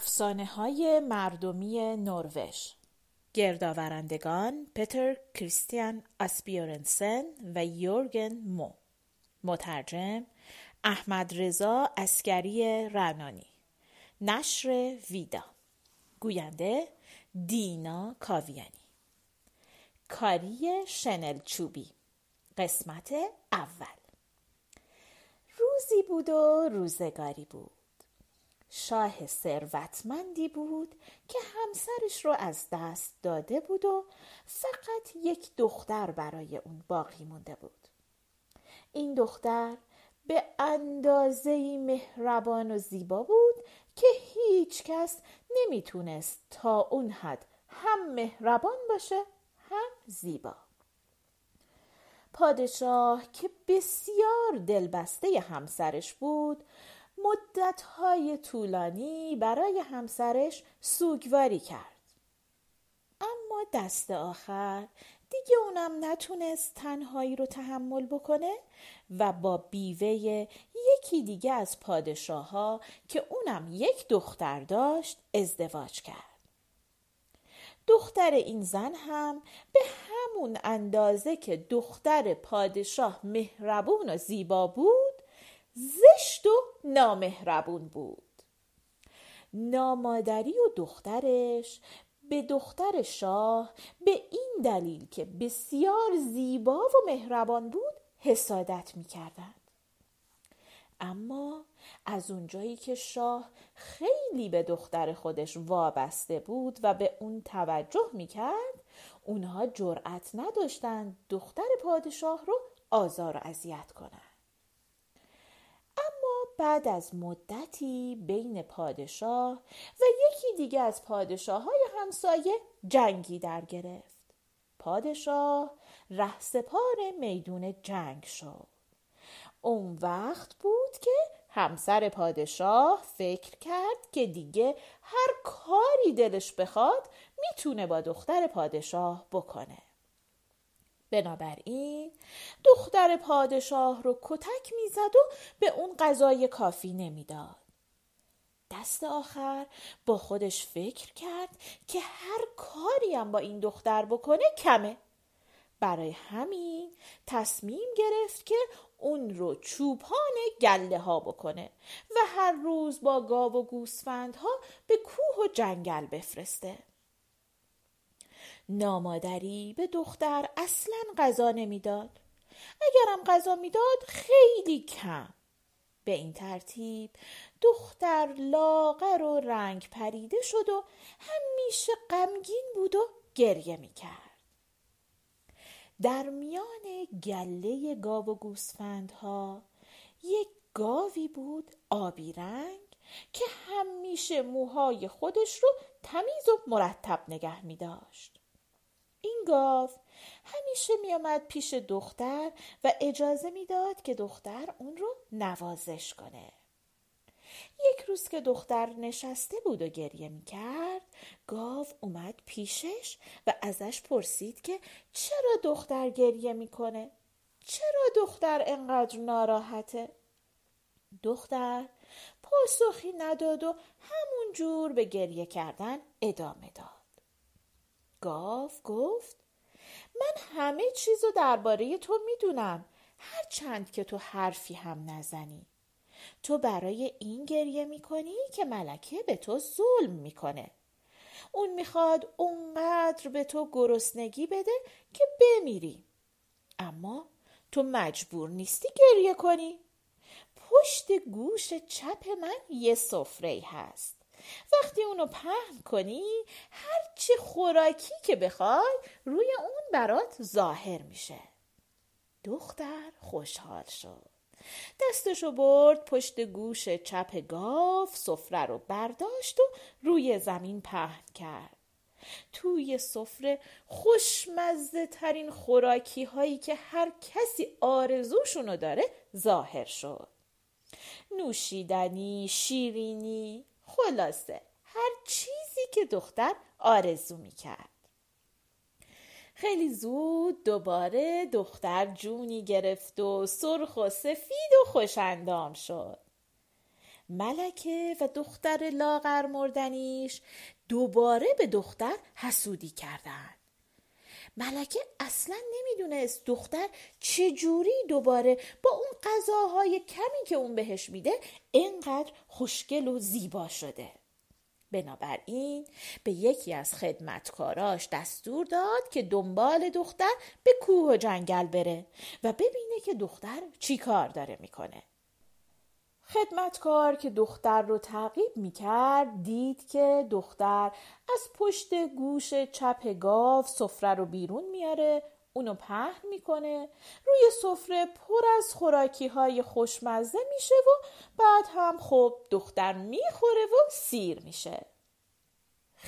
افسانه های مردمی نروژ. گردآورندگان پتر کریستیان اسپیورنسن و یورگن مو. مترجم احمد رضا اسکری رنانی. نشر ویدا. گوینده دینا کاویانی. کاری شنل چوبی. قسمت اول. روزی بود و روزگاری بود. شاه ثروتمندی بود که همسرش رو از دست داده بود و فقط یک دختر برای اون باقی مونده بود. این دختر به اندازه مهربان و زیبا بود که هیچ کس نمی‌تونست تا اون حد هم مهربان باشه هم زیبا. پادشاه که بسیار دلبسته همسرش بود مدتهای طولانی برای همسرش سوگواری کرد. اما دست آخر دیگه اونم نتونست تنهایی رو تحمل بکنه و با بیوه یکی دیگه از پادشاه ها که اونم یک دختر داشت ازدواج کرد. دختر این زن هم به همون اندازه که دختر پادشاه مهربون و زیبا بود زشت و نامهربون بود نامادری و دخترش به دختر شاه به این دلیل که بسیار زیبا و مهربان بود حسادت می کردند. اما از اونجایی که شاه خیلی به دختر خودش وابسته بود و به اون توجه می کرد اونها جرأت نداشتند دختر پادشاه رو آزار و اذیت کنند. بعد از مدتی بین پادشاه و یکی دیگه از پادشاه های همسایه جنگی در گرفت. پادشاه رهسپار میدون جنگ شد. اون وقت بود که همسر پادشاه فکر کرد که دیگه هر کاری دلش بخواد می‌تونه با دختر پادشاه بکنه. بنابراین دختر پادشاه رو کتک می‌زد و به اون غذای کافی نمی‌داد. دست آخر با خودش فکر کرد که هر کاری هم با این دختر بکنه کمه. برای همین تصمیم گرفت که اون رو چوپان گله ها بکنه و هر روز با گاو و گوسفندها به کوه و جنگل بفرسته. نامادری به دختر اصلا غذا نمی‌داد. اگرم غذا می‌داد خیلی کم. به این ترتیب دختر لاغر و رنگ پریده شد و همیشه غمگین بود و گریه می‌کرد. در میان گله گاو و گوسفندها یک گاوی بود آبی رنگ که همیشه موهای خودش رو تمیز و مرتب نگه می داشت. این گاو همیشه میآمد پیش دختر و اجازه می‌داد که دختر اون رو نوازش کنه. یک روز که دختر نشسته بود و گریه می‌کرد گاو اومد پیشش و ازش پرسید که چرا دختر گریه می‌کنه؟ چرا دختر انقدر ناراحته؟ دختر پاسخی نداد و همون جور به گریه کردن ادامه داد. گاو گفت من همه چیزو درباره تو می‌دونم هر چند که تو حرفی هم نزنی. تو برای این گریه می‌کنی که ملکه به تو ظلم می‌کنه. اون می‌خواد اونقدر به تو گرسنگی بده که بمیری. اما تو مجبور نیستی گریه کنی. پشت گوش چپ من یه سفره هست. وقتی اونو پهن کنی هر چه خوراکی که بخوای روی اون برات ظاهر میشه. دختر خوشحال شد. دستشو برد پشت گوش چپ گاو سفره رو برداشت و روی زمین پهن کرد. توی سفره خوشمزه ترین خوراکی هایی که هر کسی آرزوشونو داره ظاهر شد. نوشیدنی شیرینی خلاصه هر چیزی که دختر آرزو می‌کرد. خیلی زود دوباره دختر جونی گرفت و سرخ و سفید و خوشندام شد. ملکه و دختر لاغر مردنیش دوباره به دختر حسودی کردن ملکه اصلا نمی‌دونست دختر چجوری دوباره با اون غذاهای کمی که اون بهش میده اینقدر خوشگل و زیبا شده. بنابراین به یکی از خدمتکاراش دستور داد که دنبال دختر به کوه و جنگل بره و ببینه که دختر چی کار داره می‌کنه. خدمتکار که دختر رو تعقیب می‌کرد دید که دختر از پشت گوش چپ گاو سفره رو بیرون میاره اونو پهن می‌کنه روی سفره پر از خوراکی های خوشمزه میشه و بعد هم خب دختر می‌خوره و سیر میشه.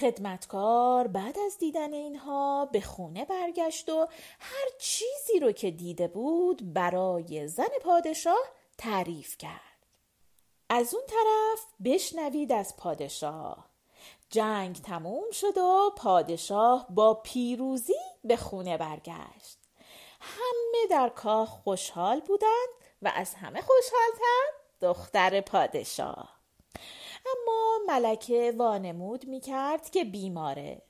خدمتکار بعد از دیدن اینها به خونه برگشت و هر چیزی رو که دیده بود برای زن پادشاه تعریف کرد. از اون طرف بشنوید از پادشاه. جنگ تموم شد و پادشاه با پیروزی به خونه برگشت. همه در کاخ خوشحال بودند و از همه خوشحالتر دختر پادشاه. اما ملکه وانمود می کرد که بیماره.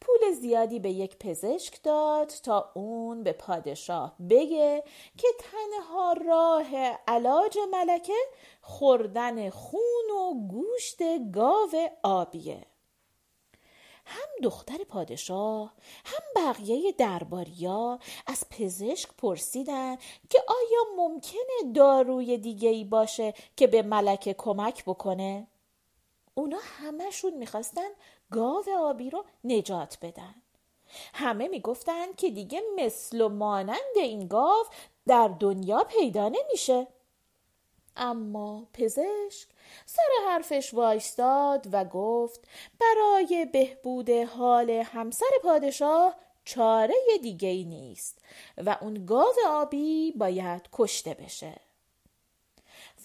پول زیادی به یک پزشک داد تا اون به پادشاه بگه که تنها راه علاج ملکه خوردن خون و گوشت گاو آبیه هم دختر پادشاه هم بقیه درباریا از پزشک پرسیدن که آیا ممکنه داروی دیگه ای باشه که به ملکه کمک بکنه؟ اونا همهشون می‌خواستن گاو آبی رو نجات بدن. همه می‌گفتن که دیگه مثل و مانند این گاو در دنیا پیدا نمیشه. اما پزشک سر حرفش وایستاد و گفت برای بهبود حال همسر پادشاه چاره دیگه ای نیست و اون گاو آبی باید کشته بشه.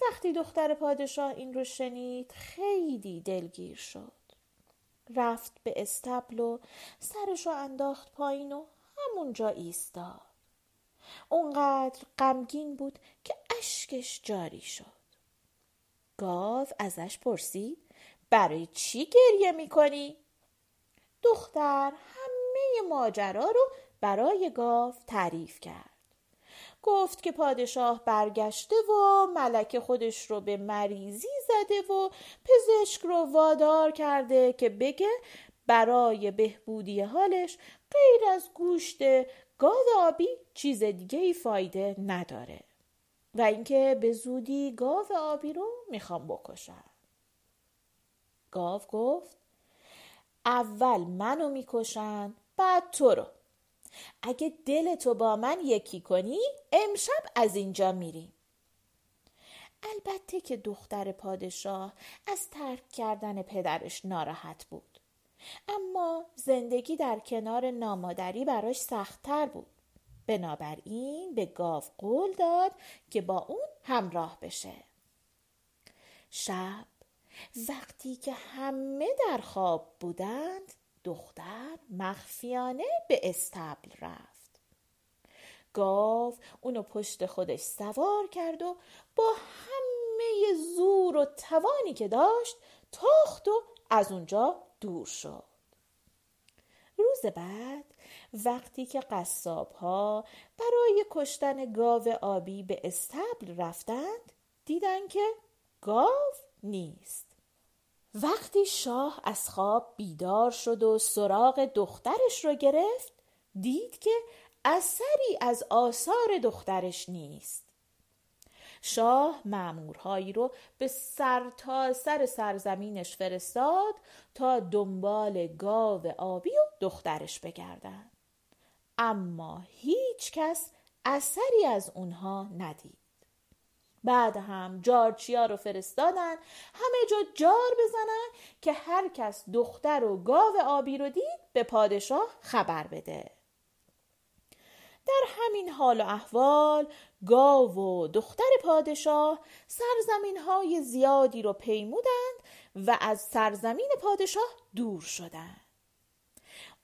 وقتی دختر پادشاه این رو شنید خیلی دلگیر شد. رفت به استبل و سرش رو انداخت پایین و همونجا ایستاد. اونقدر غمگین بود که اشکش جاری شد. گاو ازش پرسید برای چی گریه می‌کنی؟ دختر همه ماجرا رو برای گاو تعریف کرد. گفت که پادشاه برگشته و ملکه خودش رو به مریضی زده و پزشک رو وادار کرده که بگه برای بهبودی حالش غیر از گوشت گاو آبی چیز دیگه ای فایده نداره و اینکه به زودی گاو آبی رو می‌خوام بکشم. گاو گفت اول منو می‌کشن بعد تو رو. اگه دلتو با من یکی کنی امشب از اینجا میریم البته که دختر پادشاه از ترک کردن پدرش ناراحت بود. اما زندگی در کنار نامادری براش سختتر بود. بنابراین به گاو قول داد که با اون همراه بشه. شب وقتی که همه در خواب بودند دختر مخفیانه به استبل رفت. گاو اونو پشت خودش سوار کرد و با همه زور و توانی که داشت تاخت و از اونجا دور شد. روز بعد وقتی که قصاب ها برای کشتن گاو آبی به استبل رفتند دیدن که گاو نیست. وقتی شاه از خواب بیدار شد و سراغ دخترش رو گرفت دید که اثری از آثار دخترش نیست. شاه معمورهایی رو به سر تا سر سرزمینش فرستاد تا دنبال گاو آبی و دخترش بگردن. اما هیچ کس اثری از اونها ندید. بعد هم جارچیا رو فرستادن. همه جا جار بزنن که هر کس دختر و گاو آبی رو دید به پادشاه خبر بده. در همین حال و احوال گاو و دختر پادشاه سرزمین های زیادی رو پیمودند و از سرزمین پادشاه دور شدند.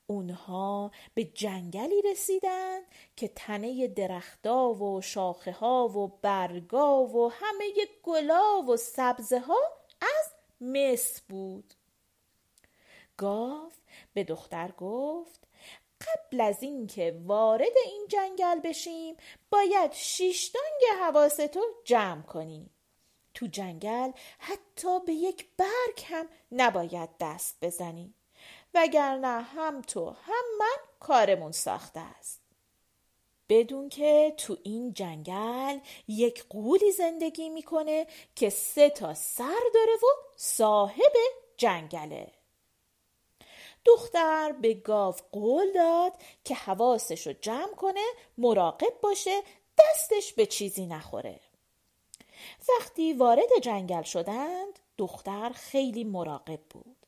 اونها به جنگلی رسیدند که تنه درختا و شاخه ها و برگا و همه گلا و سبزه ها از مس بود. گاو به دختر گفت قبل از اینکه وارد این جنگل بشیم باید شیشتانگ حواستو جمع کنی. تو جنگل حتی به یک برگ هم نباید دست بزنی. وگرنه هم تو هم من کارمون ساخته است. بدون که تو این جنگل یک قولی زندگی می‌کنه که سه تا سر داره و صاحب جنگله. دختر به گاو قول داد که حواسش رو جمع کنه مراقب باشه دستش به چیزی نخوره. وقتی وارد جنگل شدند دختر خیلی مراقب بود.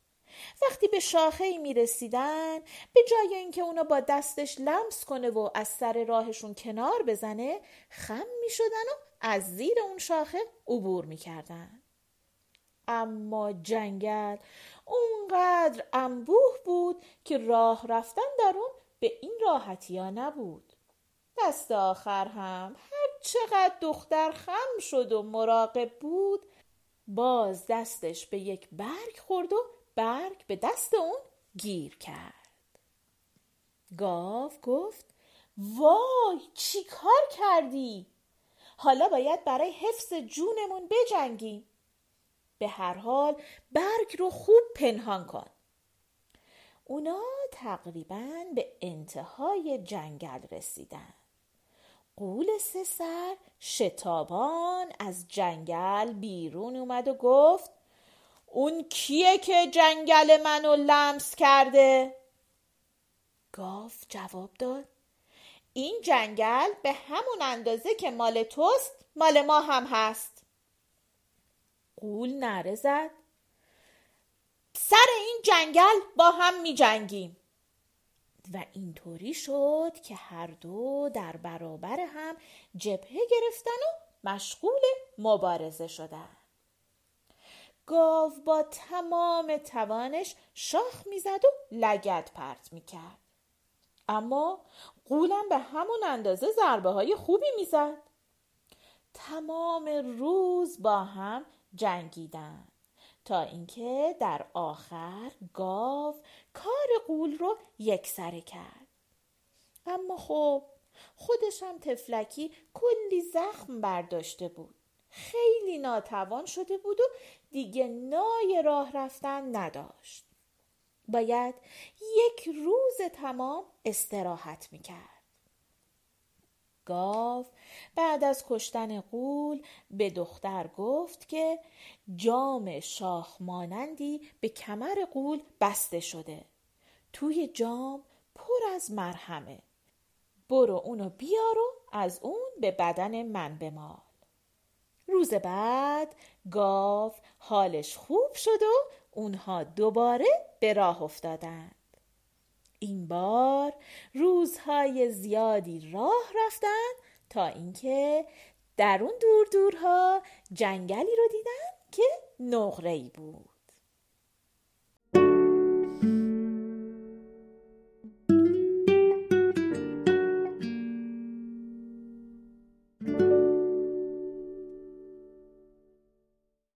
وقتی به شاخه می رسیدن به جای اینکه اونا با دستش لمس کنه و از سر راهشون کنار بزنه خم می شدن و از زیر اون شاخه عبور می کردن. اما جنگل اونقدر انبوه بود که راه رفتن در اون به این راحتی ها نبود دست آخر هم هر چقدر دختر خم شد و مراقب بود باز دستش به یک برگ خورد و برگ به دست اون گیر کرد. گاو گفت وای چی کار کردی؟ حالا باید برای حفظ جونمون بجنگیم به هر حال برگ رو خوب پنهان کن. اونا تقریبا به انتهای جنگل رسیدن. قول سه سر شتابان از جنگل بیرون اومد و گفت اون کیه که جنگل منو لمس کرده؟ گاو جواب داد. این جنگل به همون اندازه که مال توست مال ما هم هست. قول نره زد. سر این جنگل با هم می جنگیم. و اینطوری شد که هر دو در برابر هم جبهه گرفتن و مشغول مبارزه شدن. گاو با تمام توانش شاخ می‌زد و لگت پرت می‌کرد. اما قولم به همون اندازه ضربه های خوبی می‌زد. تمام روز با هم جنگیدن تا اینکه در آخر گاو کار قول رو یکسره کرد. اما خب خودش هم تفلکی کلی زخم برداشته بود. خیلی ناتوان شده بود و دیگه نای راه رفتن نداشت. باید یک روز تمام استراحت می‌کرد. گاو بعد از کشتن قول به دختر گفت که جام شاخ مانندی به کمر قول بسته شده. توی جام پر از مرهمه. برو اونو بیار و از اون به بدن من بمال روز بعد گاو حالش خوب شد و اونها دوباره به راه افتادند. این بار روزهای زیادی راه رفتن تا اینکه در اون دور دورها جنگلی رو دیدن که نقره بود.